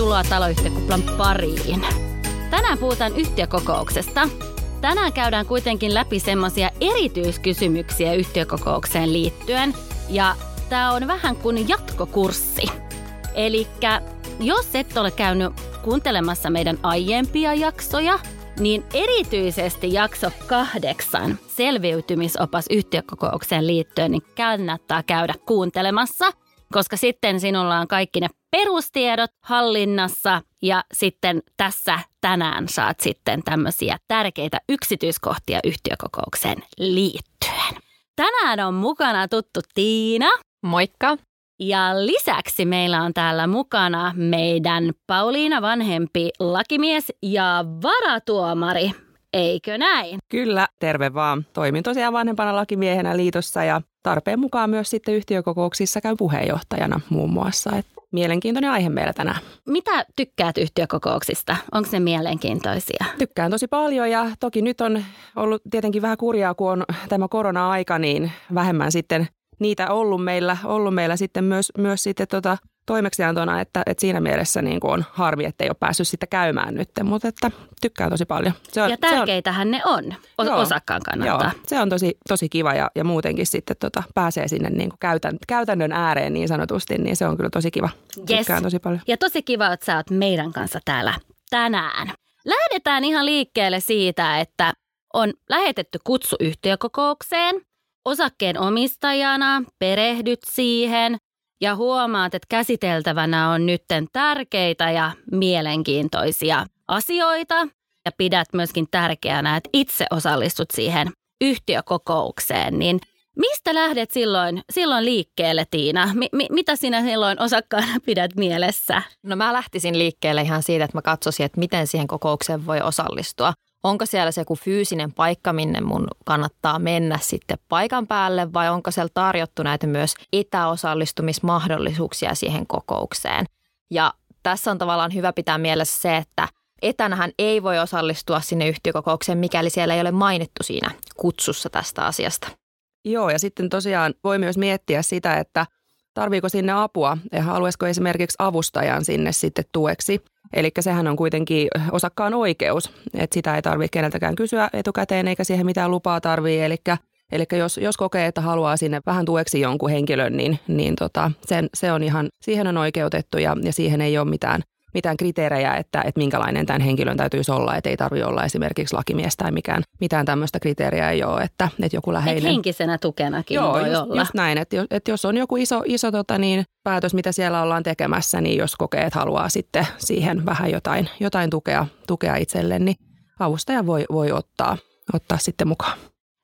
Tervetuloa taloyhtiökuplan pariin. Tänään puhutaan yhtiökokouksesta. Tänään käydään kuitenkin läpi semmoisia erityiskysymyksiä yhtiökokoukseen liittyen. Ja tämä on vähän kuin jatkokurssi. Eli jos et ole käynyt kuuntelemassa meidän aiempia jaksoja, niin erityisesti jakso kahdeksan selviytymisopas yhtiökokoukseen liittyen, niin kannattaa käydä kuuntelemassa, koska sitten sinulla on kaikki ne perustiedot hallinnassa ja sitten tässä tänään saat sitten tämmöisiä tärkeitä yksityiskohtia yhtiökokoukseen liittyen. Tänään on mukana tuttu Tiina. Moikka. Ja lisäksi meillä on täällä mukana meidän Pauliina vanhempi lakimies ja varatuomari. Eikö näin? Kyllä, terve vaan. Toimin tosiaan vanhempana lakimiehenä liitossa ja tarpeen mukaan myös sitten yhtiökokouksissa käyn puheenjohtajana muun muassa. Et mielenkiintoinen aihe meillä tänään. Mitä tykkäät yhtiökokouksista? Onko ne mielenkiintoisia? Tykkään tosi paljon ja toki nyt on ollut tietenkin vähän kurjaa, kun on tämä korona-aika, niin vähemmän sitten niitä ollut meillä, ollut meillä sitten myös, myös sitten tota toimeksiantona, että, että siinä mielessä niin kuin on harmi, että ei ole päässyt sitä käymään nyt, mutta että tykkään tosi paljon. Se on, ja tärkeitähän se on, ne on, joo, osakkaan kannattaa. Joo, se on tosi, tosi kiva ja, ja muutenkin sitten tota, pääsee sinne niin kuin käytän, käytännön ääreen niin sanotusti, niin se on kyllä tosi kiva. Yes. Tykkään tosi paljon. Ja tosi kiva, että sä oot meidän kanssa täällä tänään. Lähdetään ihan liikkeelle siitä, että on lähetetty kutsu yhtiökokoukseen – osakkeen omistajana perehdyt siihen ja huomaat, että käsiteltävänä on nytten tärkeitä ja mielenkiintoisia asioita ja pidät myöskin tärkeänä, että itse osallistut siihen yhtiökokoukseen, niin Mistä lähdet silloin, silloin liikkeelle, Tiina? Mi- mi- mitä sinä silloin osakkaana pidät mielessä? No mä lähtisin liikkeelle ihan siitä, että mä katsoisin, että miten siihen kokoukseen voi osallistua onko siellä se joku fyysinen paikka, minne mun kannattaa mennä sitten paikan päälle vai onko siellä tarjottu näitä myös etäosallistumismahdollisuuksia siihen kokoukseen. Ja tässä on tavallaan hyvä pitää mielessä se, että etänähän ei voi osallistua sinne yhtiökokoukseen, mikäli siellä ei ole mainittu siinä kutsussa tästä asiasta. Joo, ja sitten tosiaan voi myös miettiä sitä, että tarviiko sinne apua ja haluaisiko esimerkiksi avustajan sinne sitten tueksi – Eli sehän on kuitenkin osakkaan oikeus, että sitä ei tarvitse keneltäkään kysyä etukäteen eikä siihen mitään lupaa tarvii. Eli, eli jos, jos kokee, että haluaa sinne vähän tueksi jonkun henkilön, niin, niin tota, sen, se on ihan, siihen on oikeutettu ja, ja siihen ei ole mitään mitään kriteerejä, että, että minkälainen tämän henkilön täytyisi olla, että ei tarvitse olla esimerkiksi lakimies tai mikään, mitään tämmöistä kriteeriä ei ole, että, että joku läheinen. Että henkisenä tukenakin Joo, voi just, olla. just näin, että jos, että jos on joku iso, iso tota niin, päätös, mitä siellä ollaan tekemässä, niin jos kokee, että haluaa sitten siihen vähän jotain, jotain tukea, tukea itselleen, niin avustaja voi, voi ottaa, ottaa sitten mukaan.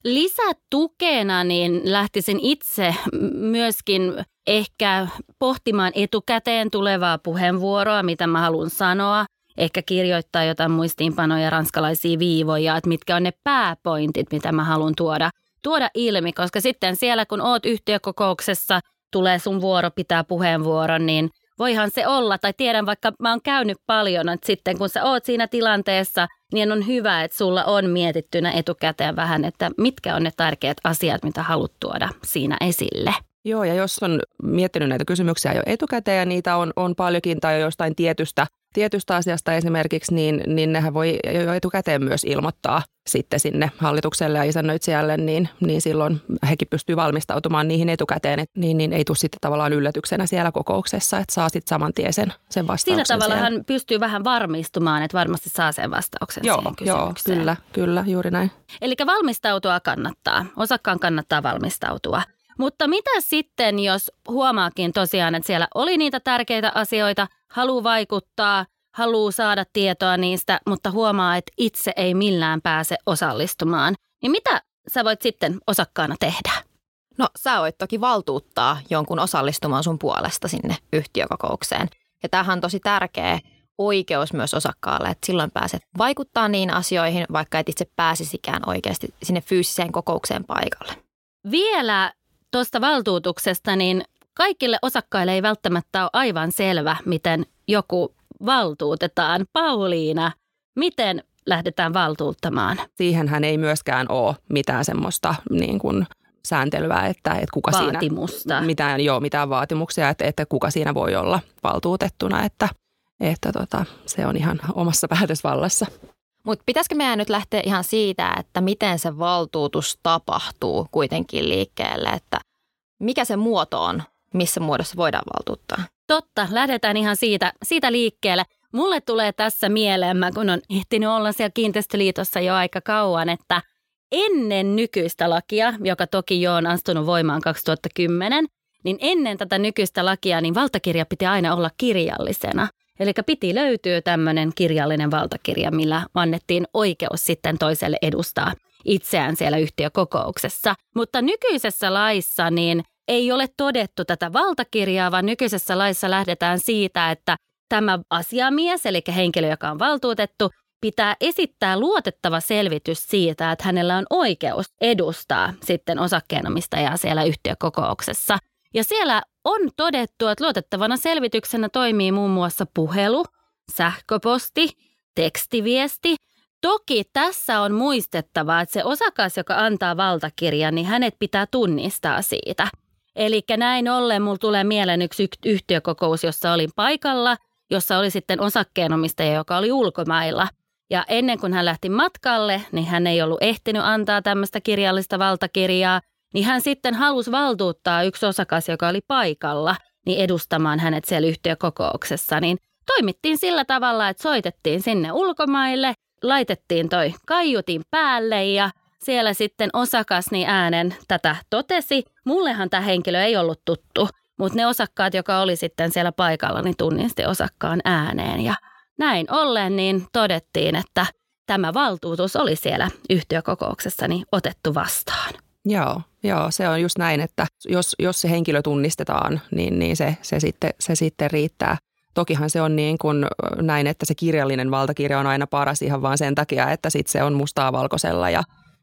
Lisätukena niin lähtisin itse myöskin ehkä pohtimaan etukäteen tulevaa puheenvuoroa, mitä mä haluan sanoa. Ehkä kirjoittaa jotain muistiinpanoja, ranskalaisia viivoja, että mitkä on ne pääpointit, mitä mä haluan tuoda, tuoda ilmi. Koska sitten siellä, kun oot yhtiökokouksessa, tulee sun vuoro pitää puheenvuoron, niin voihan se olla, tai tiedän vaikka mä oon käynyt paljon, että sitten kun sä oot siinä tilanteessa, niin on hyvä, että sulla on mietittynä etukäteen vähän, että mitkä on ne tärkeät asiat, mitä haluat tuoda siinä esille. Joo, ja jos on miettinyt näitä kysymyksiä jo etukäteen ja niitä on, on paljonkin tai jostain tietystä, tietystä asiasta esimerkiksi, niin, niin nehän voi jo etukäteen myös ilmoittaa sitten sinne hallitukselle ja isännöitsijälle, niin, niin silloin hekin pystyy valmistautumaan niihin etukäteen, että niin, niin ei tule sitten tavallaan yllätyksenä siellä kokouksessa, että saa sitten saman tien sen, sen vastauksen. Sillä tavalla hän pystyy vähän varmistumaan, että varmasti saa sen vastauksen joo, siihen kysymykseen. Joo, kyllä, kyllä, juuri näin. Eli valmistautua kannattaa, osakkaan kannattaa valmistautua. Mutta mitä sitten, jos huomaakin tosiaan, että siellä oli niitä tärkeitä asioita, haluaa vaikuttaa, haluaa saada tietoa niistä, mutta huomaa, että itse ei millään pääse osallistumaan. Niin mitä sä voit sitten osakkaana tehdä? No sä voit toki valtuuttaa jonkun osallistumaan sun puolesta sinne yhtiökokoukseen. Ja tämähän on tosi tärkeä oikeus myös osakkaalle, että silloin pääset vaikuttaa niin asioihin, vaikka et itse pääsisikään oikeasti sinne fyysiseen kokoukseen paikalle. Vielä tuosta valtuutuksesta, niin kaikille osakkaille ei välttämättä ole aivan selvä, miten joku valtuutetaan. Pauliina, miten lähdetään valtuuttamaan? Siihenhän ei myöskään ole mitään semmoista niin kuin sääntelyä, että, että kuka Vaatimusta. siinä... Mitään, joo, mitään vaatimuksia, että, että kuka siinä voi olla valtuutettuna. Että, että tota, se on ihan omassa päätösvallassa. Mutta pitäisikö meidän nyt lähteä ihan siitä, että miten se valtuutus tapahtuu kuitenkin liikkeelle, että mikä se muoto on, missä muodossa voidaan valtuuttaa? Totta, lähdetään ihan siitä, siitä liikkeelle. Mulle tulee tässä mieleen, mä kun on ehtinyt olla siellä kiinteistöliitossa jo aika kauan, että ennen nykyistä lakia, joka toki jo on astunut voimaan 2010, niin ennen tätä nykyistä lakia niin valtakirja piti aina olla kirjallisena. Eli piti löytyä tämmöinen kirjallinen valtakirja, millä annettiin oikeus sitten toiselle edustaa itseään siellä yhtiökokouksessa. Mutta nykyisessä laissa niin ei ole todettu tätä valtakirjaa, vaan nykyisessä laissa lähdetään siitä, että tämä asiamies, eli henkilö, joka on valtuutettu, pitää esittää luotettava selvitys siitä, että hänellä on oikeus edustaa sitten osakkeenomistajaa siellä yhtiökokouksessa. Ja siellä on todettu, että luotettavana selvityksenä toimii muun muassa puhelu, sähköposti, tekstiviesti. Toki tässä on muistettava, että se osakas, joka antaa valtakirjan, niin hänet pitää tunnistaa siitä. Eli näin ollen mulla tulee mieleen yksi yhtiökokous, jossa olin paikalla, jossa oli sitten osakkeenomistaja, joka oli ulkomailla. Ja ennen kuin hän lähti matkalle, niin hän ei ollut ehtinyt antaa tämmöistä kirjallista valtakirjaa – niin hän sitten halusi valtuuttaa yksi osakas, joka oli paikalla, niin edustamaan hänet siellä yhtiökokouksessa. Niin toimittiin sillä tavalla, että soitettiin sinne ulkomaille, laitettiin toi kaiutin päälle ja siellä sitten osakas niin äänen tätä totesi. Mullehan tämä henkilö ei ollut tuttu, mutta ne osakkaat, joka oli sitten siellä paikalla, niin tunnisti osakkaan ääneen. Ja näin ollen niin todettiin, että tämä valtuutus oli siellä yhtiökokouksessa niin otettu vastaan. Joo, joo, se on just näin, että jos, jos se henkilö tunnistetaan, niin, niin se, se, sitten, se sitten riittää. Tokihan se on niin kuin näin, että se kirjallinen valtakirja on aina paras ihan vaan sen takia, että sit se on mustaa valkoisella ja,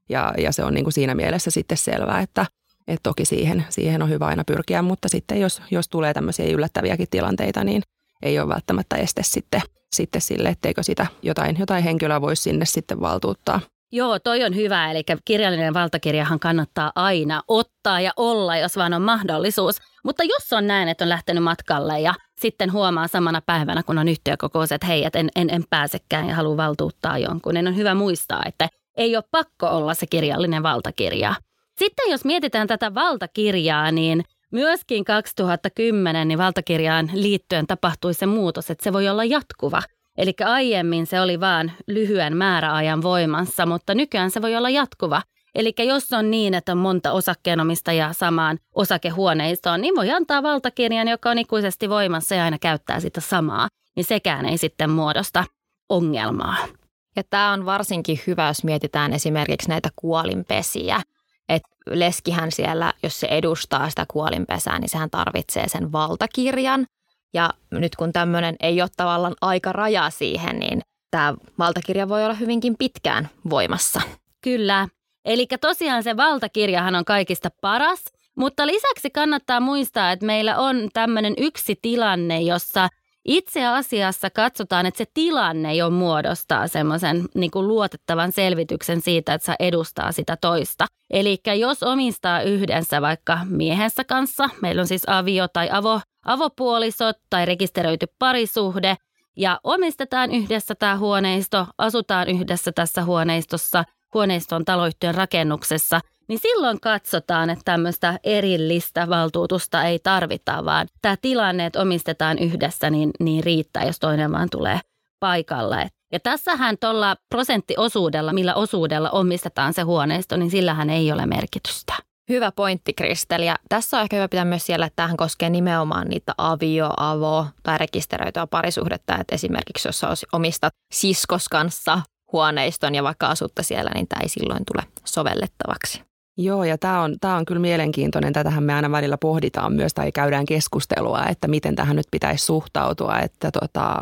ja, ja se on niin kuin siinä mielessä sitten selvää, että, että toki siihen, siihen on hyvä aina pyrkiä, mutta sitten jos, jos tulee tämmöisiä yllättäviäkin tilanteita, niin ei ole välttämättä este sitten, sitten sille, etteikö sitä jotain, jotain henkilöä voisi sinne sitten valtuuttaa. Joo, toi on hyvä. Eli kirjallinen valtakirjahan kannattaa aina ottaa ja olla, jos vaan on mahdollisuus. Mutta jos on näin, että on lähtenyt matkalle ja sitten huomaa samana päivänä, kun on yhtiökokous, että hei, että en, en, en pääsekään ja haluan valtuuttaa jonkun, niin on hyvä muistaa, että ei ole pakko olla se kirjallinen valtakirja. Sitten jos mietitään tätä valtakirjaa, niin myöskin 2010 niin valtakirjaan liittyen tapahtui se muutos, että se voi olla jatkuva – Eli aiemmin se oli vain lyhyen määräajan voimassa, mutta nykyään se voi olla jatkuva. Eli jos on niin, että on monta osakkeenomistajaa samaan osakehuoneistoon, niin voi antaa valtakirjan, joka on ikuisesti voimassa ja aina käyttää sitä samaa. Niin sekään ei sitten muodosta ongelmaa. Ja tämä on varsinkin hyvä, jos mietitään esimerkiksi näitä kuolinpesiä. Että leskihän siellä, jos se edustaa sitä kuolinpesää, niin sehän tarvitsee sen valtakirjan. Ja nyt kun tämmöinen ei ole tavallaan aika raja siihen, niin tämä valtakirja voi olla hyvinkin pitkään voimassa. Kyllä. Eli tosiaan se valtakirjahan on kaikista paras, mutta lisäksi kannattaa muistaa, että meillä on tämmöinen yksi tilanne, jossa itse asiassa katsotaan, että se tilanne jo muodostaa semmoisen niin luotettavan selvityksen siitä, että saa edustaa sitä toista. Eli jos omistaa yhdessä vaikka miehensä kanssa, meillä on siis avio tai avo avopuolisot tai rekisteröity parisuhde ja omistetaan yhdessä tämä huoneisto, asutaan yhdessä tässä huoneistossa, huoneiston taloyhtiön rakennuksessa, niin silloin katsotaan, että tämmöistä erillistä valtuutusta ei tarvita, vaan tämä tilanne, että omistetaan yhdessä, niin, niin riittää, jos toinen vaan tulee paikalle. Ja tässähän tuolla prosenttiosuudella, millä osuudella omistetaan se huoneisto, niin sillähän ei ole merkitystä. Hyvä pointti, Kristel. Ja tässä on ehkä hyvä pitää myös siellä, että tähän koskee nimenomaan niitä avio, avo tai rekisteröityä parisuhdetta. Että esimerkiksi jos omistat siskos kanssa huoneiston ja vaikka asutta siellä, niin tämä ei silloin tule sovellettavaksi. Joo, ja tämä on, tämä on kyllä mielenkiintoinen. Tätähän me aina välillä pohditaan myös tai käydään keskustelua, että miten tähän nyt pitäisi suhtautua. Että tota,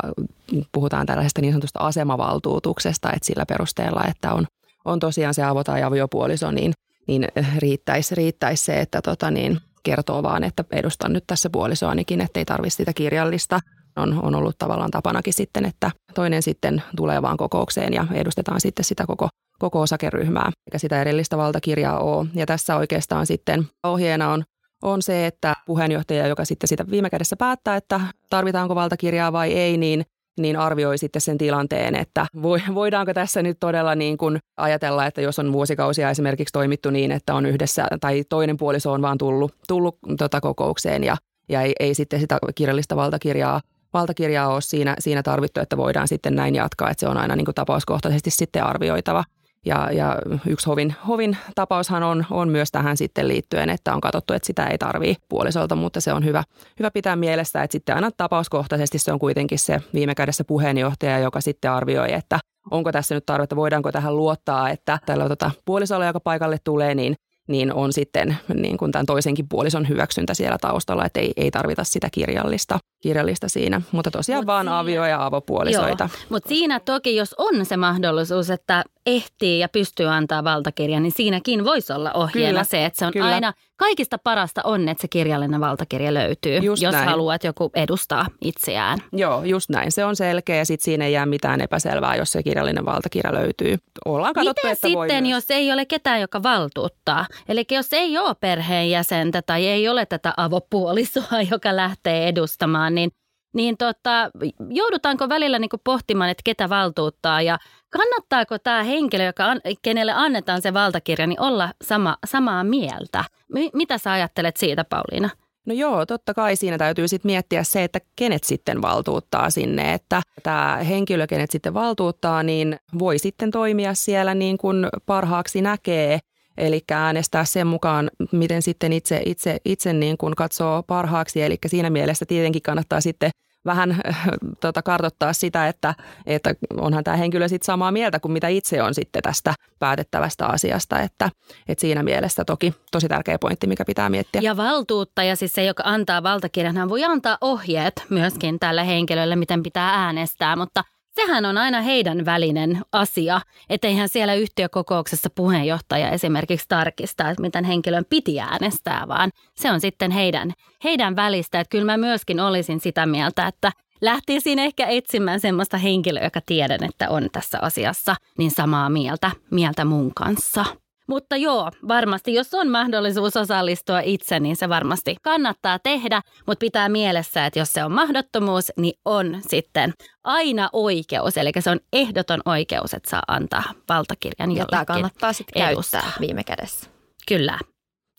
puhutaan tällaisesta niin sanotusta asemavaltuutuksesta, että sillä perusteella, että on, on tosiaan se avo- tai aviopuoliso, niin niin riittäisi, riittäisi se, että tota niin, kertoo vaan, että edustan nyt tässä puolisoanikin, että ei tarvitse sitä kirjallista. On, on ollut tavallaan tapanakin sitten, että toinen sitten tulee vaan kokoukseen ja edustetaan sitten sitä koko, koko osakeryhmää, eikä sitä erillistä valtakirjaa ole. Ja tässä oikeastaan sitten ohjeena on, on se, että puheenjohtaja, joka sitten sitä viime kädessä päättää, että tarvitaanko valtakirjaa vai ei, niin niin arvioi sitten sen tilanteen, että voidaanko tässä nyt todella niin kuin ajatella, että jos on vuosikausia esimerkiksi toimittu niin, että on yhdessä tai toinen puoliso on vaan tullut, tullut tota kokoukseen ja, ja ei, ei sitten sitä kirjallista valtakirjaa valtakirjaa ole siinä, siinä tarvittu, että voidaan sitten näin jatkaa, että se on aina niin kuin tapauskohtaisesti sitten arvioitava. Ja, ja yksi hovin, hovin tapaushan on, on myös tähän sitten liittyen, että on katsottu, että sitä ei tarvii puolisolta, mutta se on hyvä, hyvä pitää mielessä, että sitten aina tapauskohtaisesti se on kuitenkin se viime kädessä puheenjohtaja, joka sitten arvioi, että onko tässä nyt tarvetta, voidaanko tähän luottaa, että tällä tota, puolisolla, joka paikalle tulee, niin niin on sitten niin kuin tämän toisenkin puolison hyväksyntä siellä taustalla, että ei, ei tarvita sitä kirjallista, kirjallista siinä. Mutta tosiaan Mut vaan siinä, avio- ja avopuolisoita. Mutta siinä toki, jos on se mahdollisuus, että ehtii ja pystyy antaa valtakirja, niin siinäkin voisi olla ohjeena kyllä, se, että se on kyllä. aina kaikista parasta on, että se kirjallinen valtakirja löytyy, just jos näin. haluaa, että joku edustaa itseään. Joo, just näin. Se on selkeä ja sitten siinä ei jää mitään epäselvää, jos se kirjallinen valtakirja löytyy. Ollaan katsottu, Miten että sitten, voi jos ei ole ketään, joka valtuuttaa? Eli jos ei ole perheenjäsentä tai ei ole tätä avopuolisoa, joka lähtee edustamaan, niin niin tota, joudutaanko välillä niin pohtimaan, että ketä valtuuttaa ja kannattaako tämä henkilö, joka, kenelle annetaan se valtakirja, niin olla sama, samaa mieltä? M- mitä sä ajattelet siitä, Pauliina? No joo, totta kai siinä täytyy sitten miettiä se, että kenet sitten valtuuttaa sinne, että tämä henkilö, kenet sitten valtuuttaa, niin voi sitten toimia siellä niin kuin parhaaksi näkee – Eli äänestää sen mukaan, miten sitten itse, itse, itse niin kuin katsoo parhaaksi. Eli siinä mielessä tietenkin kannattaa sitten vähän tota, kartottaa sitä, että, että onhan tämä henkilö sitten samaa mieltä kuin mitä itse on sitten tästä päätettävästä asiasta. Että, että siinä mielessä toki tosi tärkeä pointti, mikä pitää miettiä. Ja valtuuttaja, siis se, joka antaa valtakirjan, hän voi antaa ohjeet myöskin tälle henkilölle, miten pitää äänestää, mutta sehän on aina heidän välinen asia, etteihän siellä yhtiökokouksessa puheenjohtaja esimerkiksi tarkistaa, että miten henkilön piti äänestää, vaan se on sitten heidän, heidän välistä. Että kyllä mä myöskin olisin sitä mieltä, että lähtisin ehkä etsimään semmoista henkilöä, joka tiedän, että on tässä asiassa niin samaa mieltä, mieltä mun kanssa. Mutta joo, varmasti jos on mahdollisuus osallistua itse, niin se varmasti kannattaa tehdä. Mutta pitää mielessä, että jos se on mahdottomuus, niin on sitten aina oikeus. Eli se on ehdoton oikeus, että saa antaa valtakirjan jollekin Jota kannattaa sitten käyttää viime kädessä. Kyllä.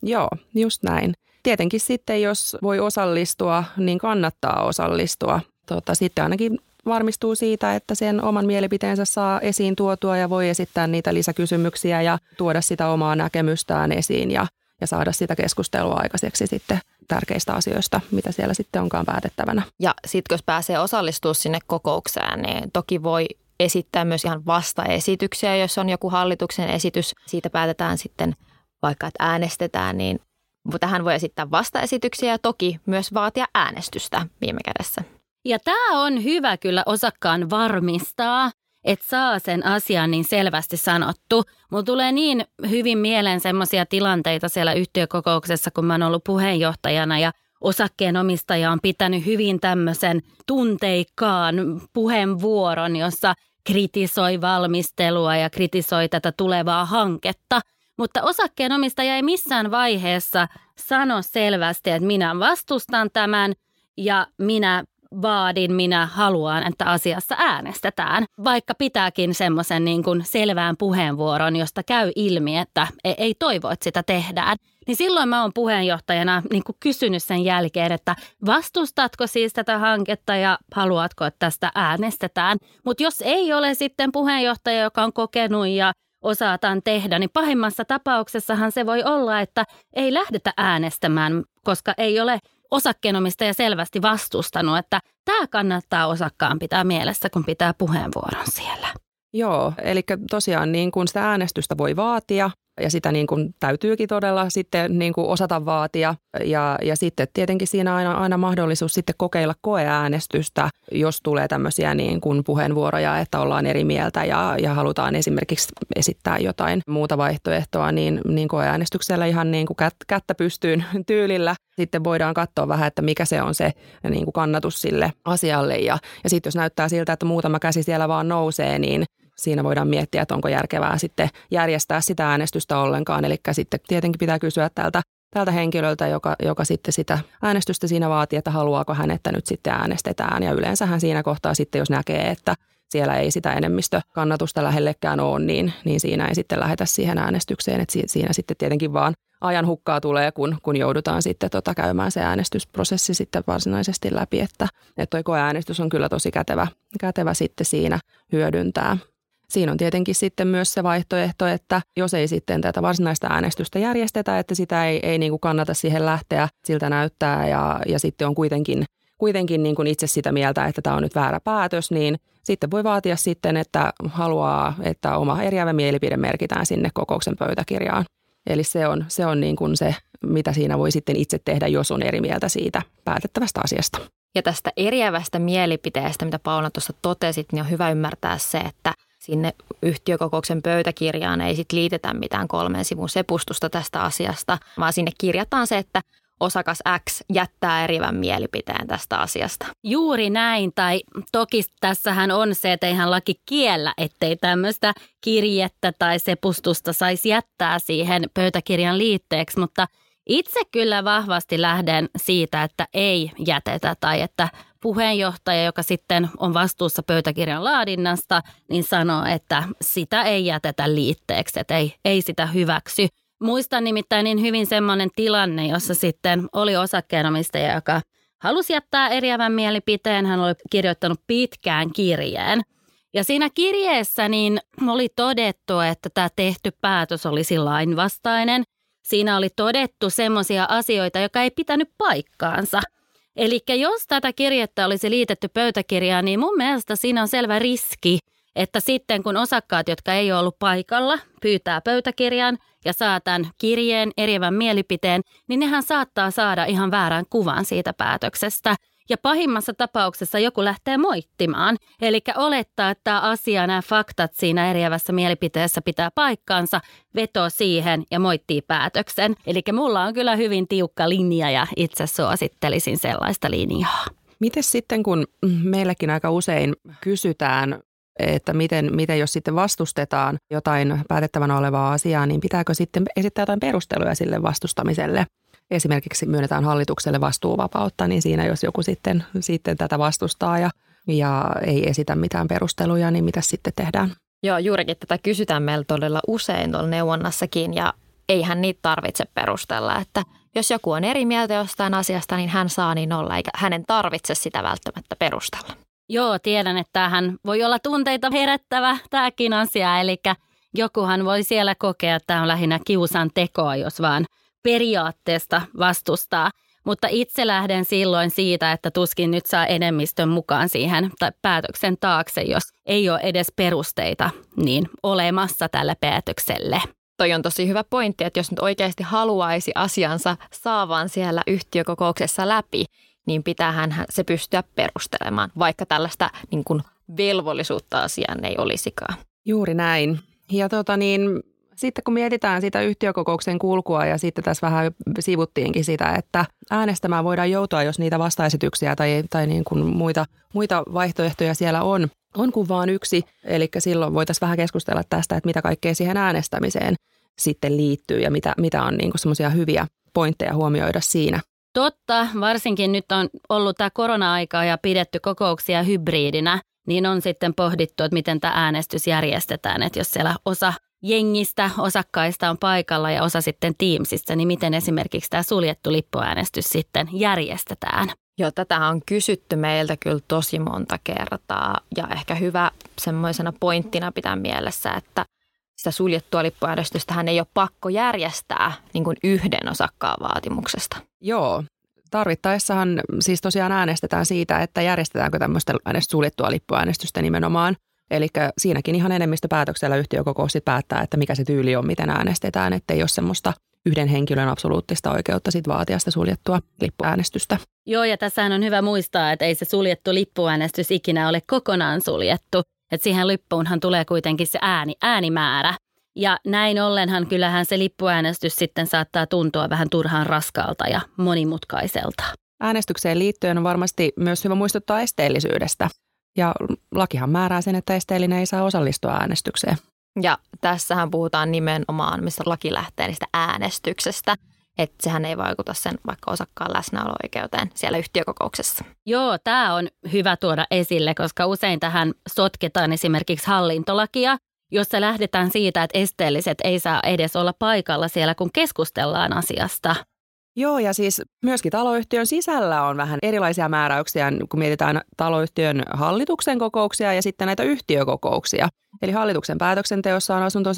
Joo, just näin. Tietenkin sitten, jos voi osallistua, niin kannattaa osallistua. Tota, sitten ainakin varmistuu siitä, että sen oman mielipiteensä saa esiin tuotua ja voi esittää niitä lisäkysymyksiä ja tuoda sitä omaa näkemystään esiin ja, ja saada sitä keskustelua aikaiseksi sitten tärkeistä asioista, mitä siellä sitten onkaan päätettävänä. Ja sitten jos pääsee osallistumaan sinne kokoukseen, niin toki voi esittää myös ihan vastaesityksiä, jos on joku hallituksen esitys. Siitä päätetään sitten vaikka, että äänestetään, niin tähän voi esittää vastaesityksiä ja toki myös vaatia äänestystä viime kädessä. Ja tämä on hyvä kyllä osakkaan varmistaa, että saa sen asian niin selvästi sanottu. Mulla tulee niin hyvin mieleen semmoisia tilanteita siellä yhtiökokouksessa, kun mä oon ollut puheenjohtajana ja osakkeenomistaja on pitänyt hyvin tämmöisen tunteikkaan puheenvuoron, jossa kritisoi valmistelua ja kritisoi tätä tulevaa hanketta. Mutta osakkeenomistaja ei missään vaiheessa sano selvästi, että minä vastustan tämän ja minä vaadin, minä haluan, että asiassa äänestetään. Vaikka pitääkin semmoisen niin kuin selvään puheenvuoron, josta käy ilmi, että e- ei toivo, että sitä tehdään. Niin silloin mä oon puheenjohtajana niin kuin kysynyt sen jälkeen, että vastustatko siis tätä hanketta ja haluatko, että tästä äänestetään. Mutta jos ei ole sitten puheenjohtaja, joka on kokenut ja osataan tehdä, niin pahimmassa tapauksessahan se voi olla, että ei lähdetä äänestämään, koska ei ole osakkeenomistaja selvästi vastustanut, että tämä kannattaa osakkaan pitää mielessä, kun pitää puheenvuoron siellä. Joo, eli tosiaan niin kun sitä äänestystä voi vaatia, ja sitä niin kuin täytyykin todella sitten niin kuin osata vaatia. Ja, ja sitten tietenkin siinä aina, aina mahdollisuus sitten kokeilla koeäänestystä, jos tulee tämmöisiä niin kuin puheenvuoroja, että ollaan eri mieltä ja, ja halutaan esimerkiksi esittää jotain muuta vaihtoehtoa, niin, niin koeäänestyksellä ihan niin kuin kät, kättä pystyyn tyylillä sitten voidaan katsoa vähän, että mikä se on se niin kuin kannatus sille asialle. Ja, ja sitten jos näyttää siltä, että muutama käsi siellä vaan nousee, niin siinä voidaan miettiä, että onko järkevää sitten järjestää sitä äänestystä ollenkaan. Eli sitten tietenkin pitää kysyä tältä tältä henkilöltä, joka, joka sitten sitä äänestystä siinä vaatii, että haluaako hän, että nyt sitten äänestetään. Ja yleensähän siinä kohtaa sitten, jos näkee, että siellä ei sitä enemmistökannatusta lähellekään ole, niin, niin siinä ei sitten lähetä siihen äänestykseen. Että siinä sitten tietenkin vaan ajan hukkaa tulee, kun, kun joudutaan sitten tota käymään se äänestysprosessi sitten varsinaisesti läpi. Että, että toi koeäänestys on kyllä tosi kätevä, kätevä sitten siinä hyödyntää. Siinä on tietenkin sitten myös se vaihtoehto, että jos ei sitten tätä varsinaista äänestystä järjestetä, että sitä ei, ei niin kuin kannata siihen lähteä, siltä näyttää ja, ja sitten on kuitenkin, kuitenkin niin kuin itse sitä mieltä, että tämä on nyt väärä päätös, niin sitten voi vaatia sitten, että haluaa, että oma eriävä mielipide merkitään sinne kokouksen pöytäkirjaan. Eli se on, se on niin kuin se, mitä siinä voi sitten itse tehdä, jos on eri mieltä siitä päätettävästä asiasta. Ja tästä eriävästä mielipiteestä, mitä Paula tuossa totesit, niin on hyvä ymmärtää se, että sinne yhtiökokouksen pöytäkirjaan ei sit liitetä mitään kolmen sivun sepustusta tästä asiasta, vaan sinne kirjataan se, että osakas X jättää erivän mielipiteen tästä asiasta. Juuri näin, tai toki tässähän on se, että eihän laki kiellä, ettei tämmöistä kirjettä tai sepustusta saisi jättää siihen pöytäkirjan liitteeksi, mutta itse kyllä vahvasti lähden siitä, että ei jätetä tai että puheenjohtaja, joka sitten on vastuussa pöytäkirjan laadinnasta, niin sanoo, että sitä ei jätetä liitteeksi, että ei, ei sitä hyväksy. Muistan nimittäin niin hyvin semmoinen tilanne, jossa sitten oli osakkeenomistaja, joka halusi jättää eriävän mielipiteen. Hän oli kirjoittanut pitkään kirjeen. Ja siinä kirjeessä niin oli todettu, että tämä tehty päätös olisi lainvastainen. Siinä oli todettu semmoisia asioita, joka ei pitänyt paikkaansa. Eli jos tätä kirjettä olisi liitetty pöytäkirjaan, niin mun mielestä siinä on selvä riski, että sitten kun osakkaat, jotka ei ole ollut paikalla, pyytää pöytäkirjan ja saa tämän kirjeen, eriävän mielipiteen, niin nehän saattaa saada ihan väärän kuvan siitä päätöksestä. Ja pahimmassa tapauksessa joku lähtee moittimaan. Eli olettaa, että tämä asia, nämä faktat siinä eriävässä mielipiteessä pitää paikkaansa, veto siihen ja moittii päätöksen. Eli mulla on kyllä hyvin tiukka linja ja itse suosittelisin sellaista linjaa. Miten sitten, kun meilläkin aika usein kysytään että miten, miten jos sitten vastustetaan jotain päätettävänä olevaa asiaa, niin pitääkö sitten esittää jotain perusteluja sille vastustamiselle. Esimerkiksi myönnetään hallitukselle vastuuvapautta, niin siinä jos joku sitten, sitten tätä vastustaa ja, ja ei esitä mitään perusteluja, niin mitä sitten tehdään? Joo, juurikin tätä kysytään meillä todella usein tuolla neuvonnassakin ja eihän niitä tarvitse perustella, että jos joku on eri mieltä jostain asiasta, niin hän saa niin olla, eikä hänen tarvitse sitä välttämättä perustella. Joo, tiedän, että tämähän voi olla tunteita herättävä tämäkin asia, eli jokuhan voi siellä kokea, että tämä on lähinnä kiusan tekoa, jos vaan periaatteesta vastustaa. Mutta itse lähden silloin siitä, että tuskin nyt saa enemmistön mukaan siihen tai päätöksen taakse, jos ei ole edes perusteita niin olemassa tälle päätökselle. Toi on tosi hyvä pointti, että jos nyt oikeasti haluaisi asiansa saavan siellä yhtiökokouksessa läpi, niin pitäähän se pystyä perustelemaan, vaikka tällaista niin kuin velvollisuutta asiaan ei olisikaan. Juuri näin. Ja tota niin, sitten kun mietitään sitä yhtiökokouksen kulkua ja sitten tässä vähän sivuttiinkin sitä, että äänestämään voidaan joutua, jos niitä vastaesityksiä tai, tai niin kuin muita, muita vaihtoehtoja siellä on, on kuin vain yksi. Eli silloin voitaisiin vähän keskustella tästä, että mitä kaikkea siihen äänestämiseen sitten liittyy ja mitä, mitä on niin semmoisia hyviä pointteja huomioida siinä. Totta, varsinkin nyt on ollut tämä korona-aika ja pidetty kokouksia hybridinä, niin on sitten pohdittu, että miten tämä äänestys järjestetään. Että jos siellä osa jengistä, osakkaista on paikalla ja osa sitten Teamsissa, niin miten esimerkiksi tämä suljettu lippuäänestys sitten järjestetään? Joo, tätä on kysytty meiltä kyllä tosi monta kertaa ja ehkä hyvä semmoisena pointtina pitää mielessä, että sitä suljettua lippuäänestystä hän ei ole pakko järjestää niin kuin yhden osakkaan vaatimuksesta. Joo, tarvittaessahan siis tosiaan äänestetään siitä, että järjestetäänkö tämmöistä suljettua lippuäänestystä nimenomaan. Eli siinäkin ihan enemmistöpäätöksellä yhtiökokous päättää, että mikä se tyyli on, miten äänestetään, ettei ole semmoista yhden henkilön absoluuttista oikeutta sit vaatia sitä suljettua lippuäänestystä. Joo, ja tässähän on hyvä muistaa, että ei se suljettu lippuäänestys ikinä ole kokonaan suljettu. Että siihen lippuunhan tulee kuitenkin se ääni, äänimäärä. Ja näin ollenhan kyllähän se lippuäänestys sitten saattaa tuntua vähän turhaan raskalta ja monimutkaiselta. Äänestykseen liittyen on varmasti myös hyvä muistuttaa esteellisyydestä. Ja lakihan määrää sen, että esteellinen ei saa osallistua äänestykseen. Ja tässähän puhutaan nimenomaan, missä laki lähtee niistä äänestyksestä. että sehän ei vaikuta sen vaikka osakkaan läsnäolo-oikeuteen siellä yhtiökokouksessa. Joo, tämä on hyvä tuoda esille, koska usein tähän sotketaan esimerkiksi hallintolakia, jossa lähdetään siitä, että esteelliset ei saa edes olla paikalla siellä, kun keskustellaan asiasta. Joo, ja siis myöskin taloyhtiön sisällä on vähän erilaisia määräyksiä, kun mietitään taloyhtiön hallituksen kokouksia ja sitten näitä yhtiökokouksia. Eli hallituksen päätöksenteossa on asunto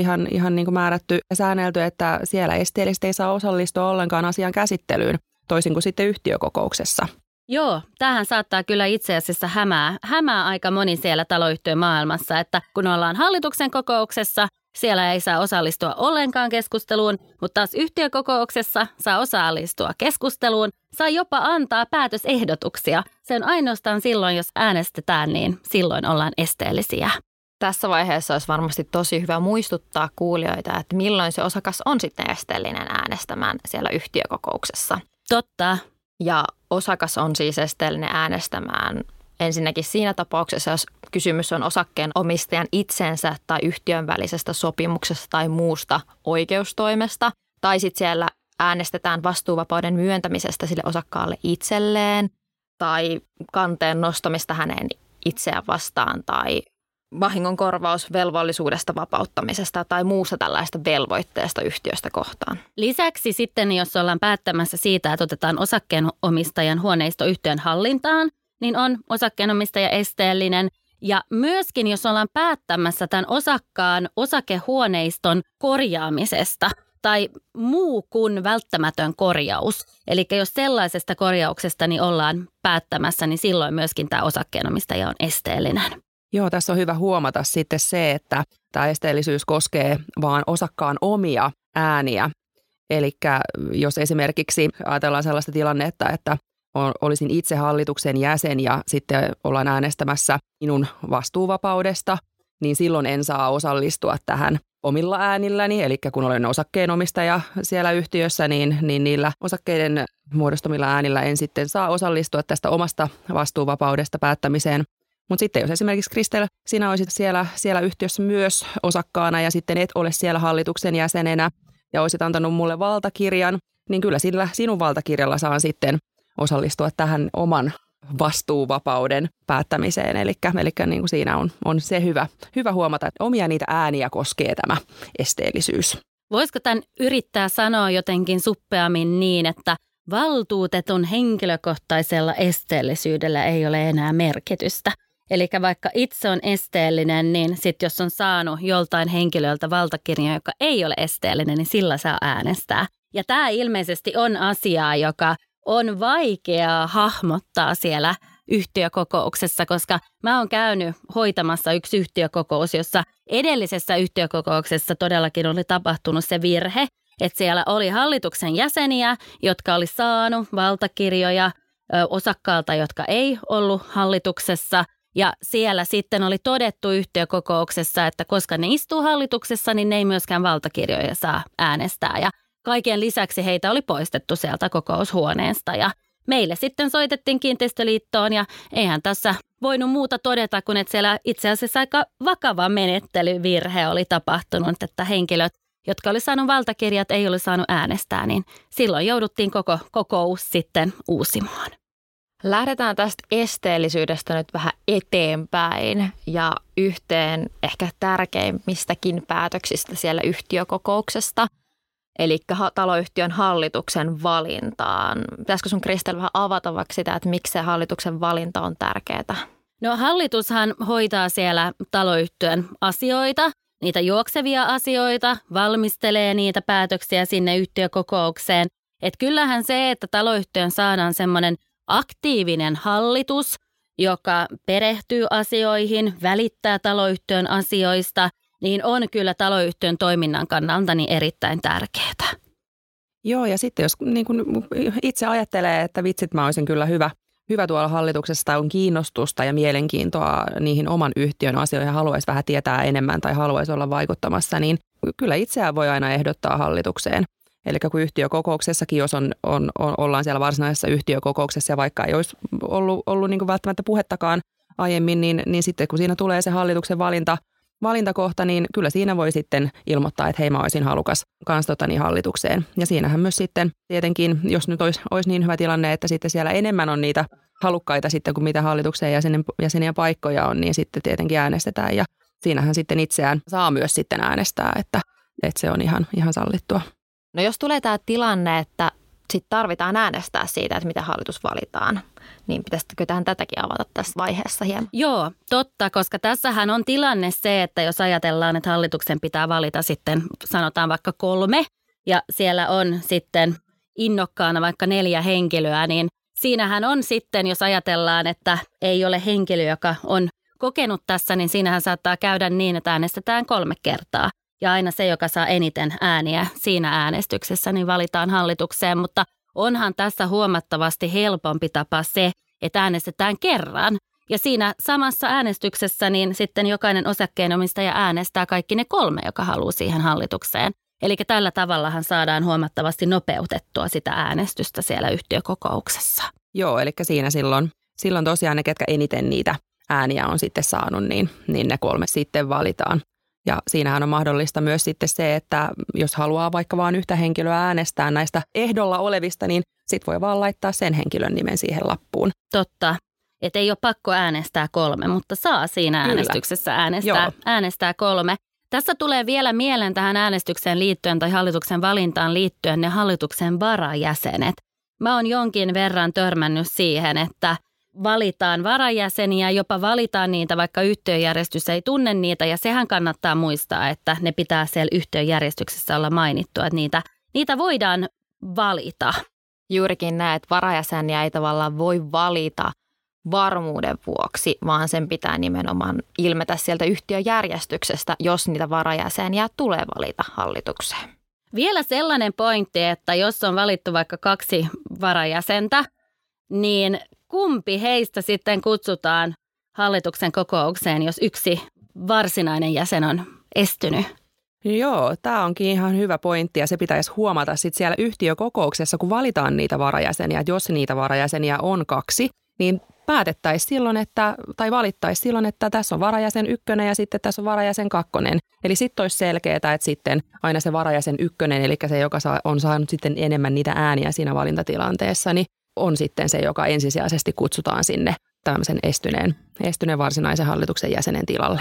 ihan, ihan niin kuin määrätty ja säännelty, että siellä esteelliset ei saa osallistua ollenkaan asian käsittelyyn, toisin kuin sitten yhtiökokouksessa. Joo, tähän saattaa kyllä itse asiassa hämää, hämää aika moni siellä taloyhtiön maailmassa, että kun ollaan hallituksen kokouksessa, siellä ei saa osallistua ollenkaan keskusteluun, mutta taas yhtiökokouksessa saa osallistua keskusteluun, saa jopa antaa päätösehdotuksia. Se on ainoastaan silloin, jos äänestetään, niin silloin ollaan esteellisiä. Tässä vaiheessa olisi varmasti tosi hyvä muistuttaa kuulijoita, että milloin se osakas on sitten esteellinen äänestämään siellä yhtiökokouksessa. Totta. Ja osakas on siis esteellinen äänestämään ensinnäkin siinä tapauksessa, jos kysymys on osakkeen omistajan itsensä tai yhtiön välisestä sopimuksesta tai muusta oikeustoimesta, tai sitten siellä äänestetään vastuuvapauden myöntämisestä sille osakkaalle itselleen tai kanteen nostamista hänen itseään vastaan tai vahingonkorvausvelvollisuudesta vapauttamisesta tai muusta tällaista velvoitteesta yhtiöstä kohtaan. Lisäksi sitten, jos ollaan päättämässä siitä, että otetaan osakkeenomistajan huoneisto yhtiön hallintaan, niin on osakkeenomistaja esteellinen. Ja myöskin, jos ollaan päättämässä tämän osakkaan osakehuoneiston korjaamisesta tai muu kuin välttämätön korjaus. Eli jos sellaisesta korjauksesta niin ollaan päättämässä, niin silloin myöskin tämä osakkeenomistaja on esteellinen. Joo, tässä on hyvä huomata sitten se, että tämä esteellisyys koskee vaan osakkaan omia ääniä. Eli jos esimerkiksi ajatellaan sellaista tilannetta, että olisin itse hallituksen jäsen ja sitten ollaan äänestämässä minun vastuuvapaudesta, niin silloin en saa osallistua tähän omilla äänilläni. Eli kun olen osakkeenomistaja siellä yhtiössä, niin, niin niillä osakkeiden muodostamilla äänillä en sitten saa osallistua tästä omasta vastuuvapaudesta päättämiseen. Mutta sitten jos esimerkiksi Kristel, sinä olisit siellä, siellä yhtiössä myös osakkaana ja sitten et ole siellä hallituksen jäsenenä ja olisit antanut mulle valtakirjan, niin kyllä sillä sinun valtakirjalla saan sitten osallistua tähän oman vastuuvapauden päättämiseen. Eli, eli niin kuin siinä on, on se hyvä, hyvä huomata, että omia niitä ääniä koskee tämä esteellisyys. Voisiko tämän yrittää sanoa jotenkin suppeammin niin, että valtuutetun henkilökohtaisella esteellisyydellä ei ole enää merkitystä? Eli vaikka itse on esteellinen, niin sitten jos on saanut joltain henkilöltä valtakirja, joka ei ole esteellinen, niin sillä saa äänestää. Ja tämä ilmeisesti on asiaa, joka on vaikeaa hahmottaa siellä yhtiökokouksessa, koska mä oon käynyt hoitamassa yksi yhtiökokous, jossa edellisessä yhtiökokouksessa todellakin oli tapahtunut se virhe, että siellä oli hallituksen jäseniä, jotka oli saanut valtakirjoja osakkaalta, jotka ei ollut hallituksessa. Ja siellä sitten oli todettu yhtiökokouksessa, että koska ne istuu hallituksessa, niin ne ei myöskään valtakirjoja saa äänestää. Ja Kaiken lisäksi heitä oli poistettu sieltä kokoushuoneesta ja meille sitten soitettiin kiinteistöliittoon ja eihän tässä voinut muuta todeta kuin, että siellä itse asiassa aika vakava menettelyvirhe oli tapahtunut, että henkilöt, jotka oli saanut valtakirjat, ei ole saanut äänestää, niin silloin jouduttiin koko kokous sitten uusimaan. Lähdetään tästä esteellisyydestä nyt vähän eteenpäin ja yhteen ehkä tärkeimmistäkin päätöksistä siellä yhtiökokouksesta – eli taloyhtiön hallituksen valintaan. Pitäisikö sun Kristel vähän avata vaikka sitä, että miksi se hallituksen valinta on tärkeää? No hallitushan hoitaa siellä taloyhtiön asioita, niitä juoksevia asioita, valmistelee niitä päätöksiä sinne yhtiökokoukseen. Että kyllähän se, että taloyhtiön saadaan semmoinen aktiivinen hallitus, joka perehtyy asioihin, välittää taloyhtiön asioista – niin on kyllä taloyhtiön toiminnan kannalta niin erittäin tärkeää. Joo, ja sitten jos niin kun itse ajattelee, että vitsit mä olisin kyllä hyvä, hyvä tuolla hallituksessa on kiinnostusta ja mielenkiintoa niihin oman yhtiön asioihin ja haluaisi vähän tietää enemmän tai haluaisi olla vaikuttamassa, niin kyllä itseään voi aina ehdottaa hallitukseen. Eli kun yhtiökokouksessakin, jos on, on, on, ollaan siellä varsinaisessa yhtiökokouksessa ja vaikka ei olisi ollut, ollut niin välttämättä puhettakaan aiemmin, niin, niin sitten kun siinä tulee se hallituksen valinta – valintakohta, niin kyllä siinä voi sitten ilmoittaa, että hei mä olisin halukas kans totani hallitukseen. Ja siinähän myös sitten tietenkin, jos nyt olisi, olisi niin hyvä tilanne, että sitten siellä enemmän on niitä halukkaita sitten kuin mitä hallituksen jäsenen, jäseniä paikkoja on, niin sitten tietenkin äänestetään ja siinähän sitten itseään saa myös sitten äänestää, että, että se on ihan, ihan sallittua. No jos tulee tämä tilanne, että sitten tarvitaan äänestää siitä, että mitä hallitus valitaan, niin pitäisikö tähän tätäkin avata tässä vaiheessa hieman? Joo, totta, koska tässähän on tilanne se, että jos ajatellaan, että hallituksen pitää valita sitten sanotaan vaikka kolme ja siellä on sitten innokkaana vaikka neljä henkilöä, niin siinähän on sitten, jos ajatellaan, että ei ole henkilö, joka on kokenut tässä, niin siinähän saattaa käydä niin, että äänestetään kolme kertaa. Ja aina se, joka saa eniten ääniä siinä äänestyksessä, niin valitaan hallitukseen. Mutta onhan tässä huomattavasti helpompi tapa se, että äänestetään kerran. Ja siinä samassa äänestyksessä niin sitten jokainen osakkeenomistaja äänestää kaikki ne kolme, joka haluaa siihen hallitukseen. Eli tällä tavallahan saadaan huomattavasti nopeutettua sitä äänestystä siellä yhtiökokouksessa. Joo, eli siinä silloin, silloin tosiaan ne, ketkä eniten niitä ääniä on sitten saanut, niin, niin ne kolme sitten valitaan. Ja siinähän on mahdollista myös sitten se, että jos haluaa vaikka vain yhtä henkilöä äänestää näistä ehdolla olevista, niin sitten voi vaan laittaa sen henkilön nimen siihen lappuun. Totta. Että ei ole pakko äänestää kolme, mutta saa siinä Kyllä. äänestyksessä äänestää, äänestää kolme. Tässä tulee vielä mieleen tähän äänestykseen liittyen tai hallituksen valintaan liittyen ne hallituksen varajäsenet. Mä oon jonkin verran törmännyt siihen, että valitaan varajäseniä, jopa valitaan niitä, vaikka yhtiöjärjestys ei tunne niitä. Ja sehän kannattaa muistaa, että ne pitää siellä yhtiöjärjestyksessä olla mainittua, että niitä, niitä voidaan valita. Juurikin näet, että varajäseniä ei tavallaan voi valita varmuuden vuoksi, vaan sen pitää nimenomaan ilmetä sieltä yhtiöjärjestyksestä, jos niitä varajäseniä tulee valita hallitukseen. Vielä sellainen pointti, että jos on valittu vaikka kaksi varajäsentä, niin kumpi heistä sitten kutsutaan hallituksen kokoukseen, jos yksi varsinainen jäsen on estynyt? Joo, tämä onkin ihan hyvä pointti ja se pitäisi huomata sitten siellä yhtiökokouksessa, kun valitaan niitä varajäseniä, että jos niitä varajäseniä on kaksi, niin päätettäisiin silloin, että, tai valittaisiin silloin, että tässä on varajäsen ykkönen ja sitten tässä on varajäsen kakkonen. Eli sitten olisi selkeää, että sitten aina se varajäsen ykkönen, eli se, joka on saanut sitten enemmän niitä ääniä siinä valintatilanteessa, niin on sitten se, joka ensisijaisesti kutsutaan sinne tämmöisen estyneen, estyneen varsinaisen hallituksen jäsenen tilalle.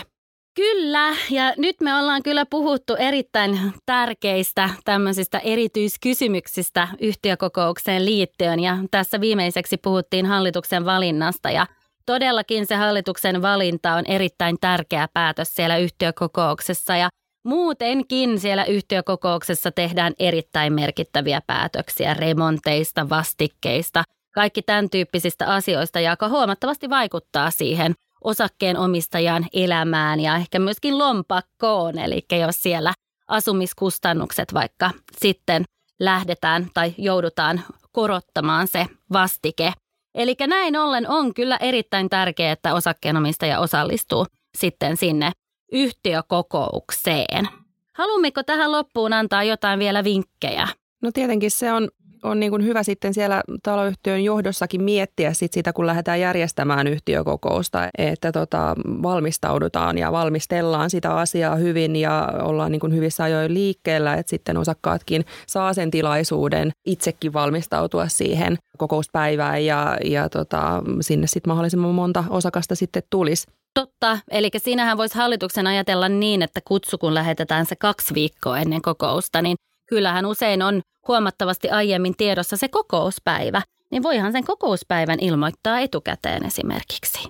Kyllä, ja nyt me ollaan kyllä puhuttu erittäin tärkeistä tämmöisistä erityiskysymyksistä yhtiökokoukseen liittyen, ja tässä viimeiseksi puhuttiin hallituksen valinnasta, ja todellakin se hallituksen valinta on erittäin tärkeä päätös siellä yhtiökokouksessa, ja Muutenkin siellä yhtiökokouksessa tehdään erittäin merkittäviä päätöksiä remonteista, vastikkeista, kaikki tämän tyyppisistä asioista, joka huomattavasti vaikuttaa siihen osakkeen omistajan elämään ja ehkä myöskin lompakkoon. Eli jos siellä asumiskustannukset vaikka sitten lähdetään tai joudutaan korottamaan se vastike. Eli näin ollen on kyllä erittäin tärkeää, että osakkeenomistaja osallistuu sitten sinne yhtiökokoukseen. Haluammeko tähän loppuun antaa jotain vielä vinkkejä? No tietenkin se on, on niin kuin hyvä sitten siellä taloyhtiön johdossakin miettiä sit sitä, kun lähdetään järjestämään yhtiökokousta, että tota, valmistaudutaan ja valmistellaan sitä asiaa hyvin ja ollaan niin kuin hyvissä ajoin liikkeellä, että sitten osakkaatkin saa sen tilaisuuden itsekin valmistautua siihen kokouspäivään ja, ja tota, sinne sitten mahdollisimman monta osakasta sitten tulisi. Totta, eli siinähän voisi hallituksen ajatella niin, että kutsu kun lähetetään se kaksi viikkoa ennen kokousta, niin kyllähän usein on huomattavasti aiemmin tiedossa se kokouspäivä, niin voihan sen kokouspäivän ilmoittaa etukäteen esimerkiksi.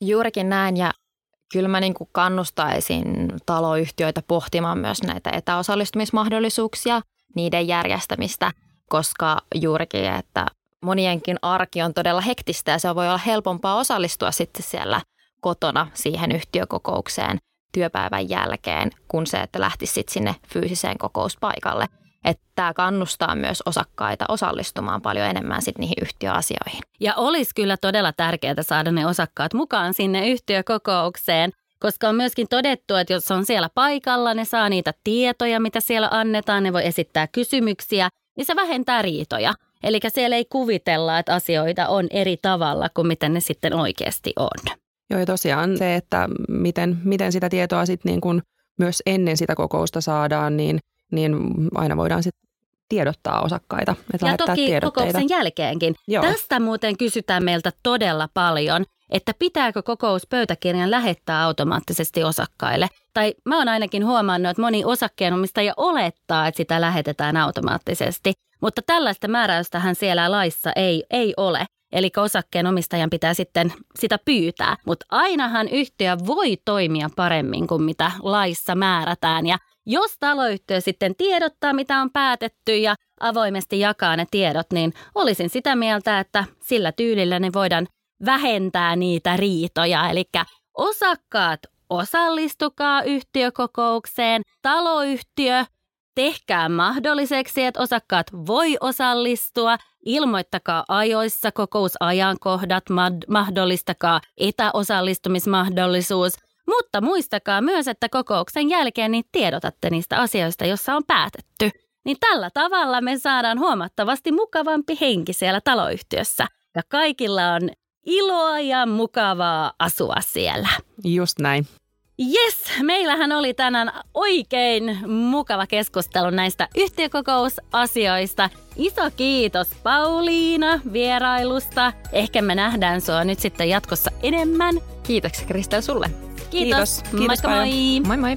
Juurikin näin. Ja kyllä mä niin kuin kannustaisin taloyhtiöitä pohtimaan myös näitä etäosallistumismahdollisuuksia, niiden järjestämistä, koska juurikin, että monienkin arki on todella hektistä ja se voi olla helpompaa osallistua sitten siellä – kotona siihen yhtiökokoukseen työpäivän jälkeen, kun se, että lähtisi sitten sinne fyysiseen kokouspaikalle. Että tämä kannustaa myös osakkaita osallistumaan paljon enemmän sitten niihin yhtiöasioihin. Ja olisi kyllä todella tärkeää saada ne osakkaat mukaan sinne yhtiökokoukseen, koska on myöskin todettu, että jos on siellä paikalla, ne saa niitä tietoja, mitä siellä annetaan, ne voi esittää kysymyksiä, niin se vähentää riitoja. Eli siellä ei kuvitella, että asioita on eri tavalla kuin miten ne sitten oikeasti on. Joo, ja tosiaan se, että miten, miten sitä tietoa sitten niin kuin myös ennen sitä kokousta saadaan, niin, niin aina voidaan sitten tiedottaa osakkaita. Että ja toki kokouksen jälkeenkin. Joo. Tästä muuten kysytään meiltä todella paljon, että pitääkö kokouspöytäkirjan lähettää automaattisesti osakkaille. Tai mä oon ainakin huomannut, että moni osakkeenomistaja olettaa, että sitä lähetetään automaattisesti. Mutta tällaista määräystähän siellä laissa ei, ei ole. Eli osakkeenomistajan pitää sitten sitä pyytää. Mutta ainahan yhtiö voi toimia paremmin kuin mitä laissa määrätään. Ja jos taloyhtiö sitten tiedottaa, mitä on päätetty ja avoimesti jakaa ne tiedot, niin olisin sitä mieltä, että sillä tyylillä ne voidaan vähentää niitä riitoja. Eli osakkaat osallistukaa yhtiökokoukseen, taloyhtiö tehkää mahdolliseksi, että osakkaat voi osallistua, ilmoittakaa ajoissa kokousajankohdat, mahdollistakaa etäosallistumismahdollisuus, mutta muistakaa myös, että kokouksen jälkeen niin tiedotatte niistä asioista, joissa on päätetty. Niin tällä tavalla me saadaan huomattavasti mukavampi henki siellä taloyhtiössä. Ja kaikilla on iloa ja mukavaa asua siellä. Just näin. Yes, meillähän oli tänään oikein mukava keskustelu näistä yhtiökokousasioista. Iso kiitos Pauliina vierailusta. Ehkä me nähdään sua nyt sitten jatkossa enemmän. Kiitoksia Kristel sulle. Kiitos. Kiitos, Kiitos Moikka moi. Moi moi.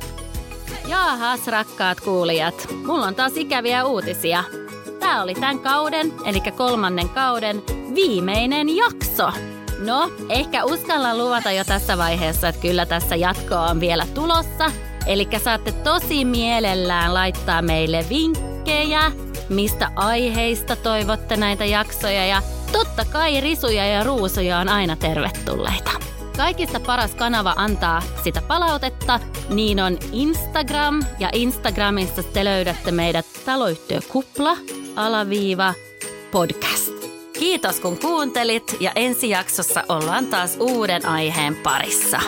Jaahas rakkaat kuulijat, mulla on taas ikäviä uutisia. Tää oli tämän kauden, eli kolmannen kauden, viimeinen jakso. No, ehkä uskalla luvata jo tässä vaiheessa, että kyllä tässä jatkoa on vielä tulossa. Eli saatte tosi mielellään laittaa meille vinkkejä, mistä aiheista toivotte näitä jaksoja ja totta kai risuja ja ruusuja on aina tervetulleita. Kaikista paras kanava antaa sitä palautetta, niin on Instagram ja Instagramissa te löydätte meidät taloyhtiö Kupla, alaviiva, podcast. Kiitos kun kuuntelit ja ensi jaksossa ollaan taas uuden aiheen parissa.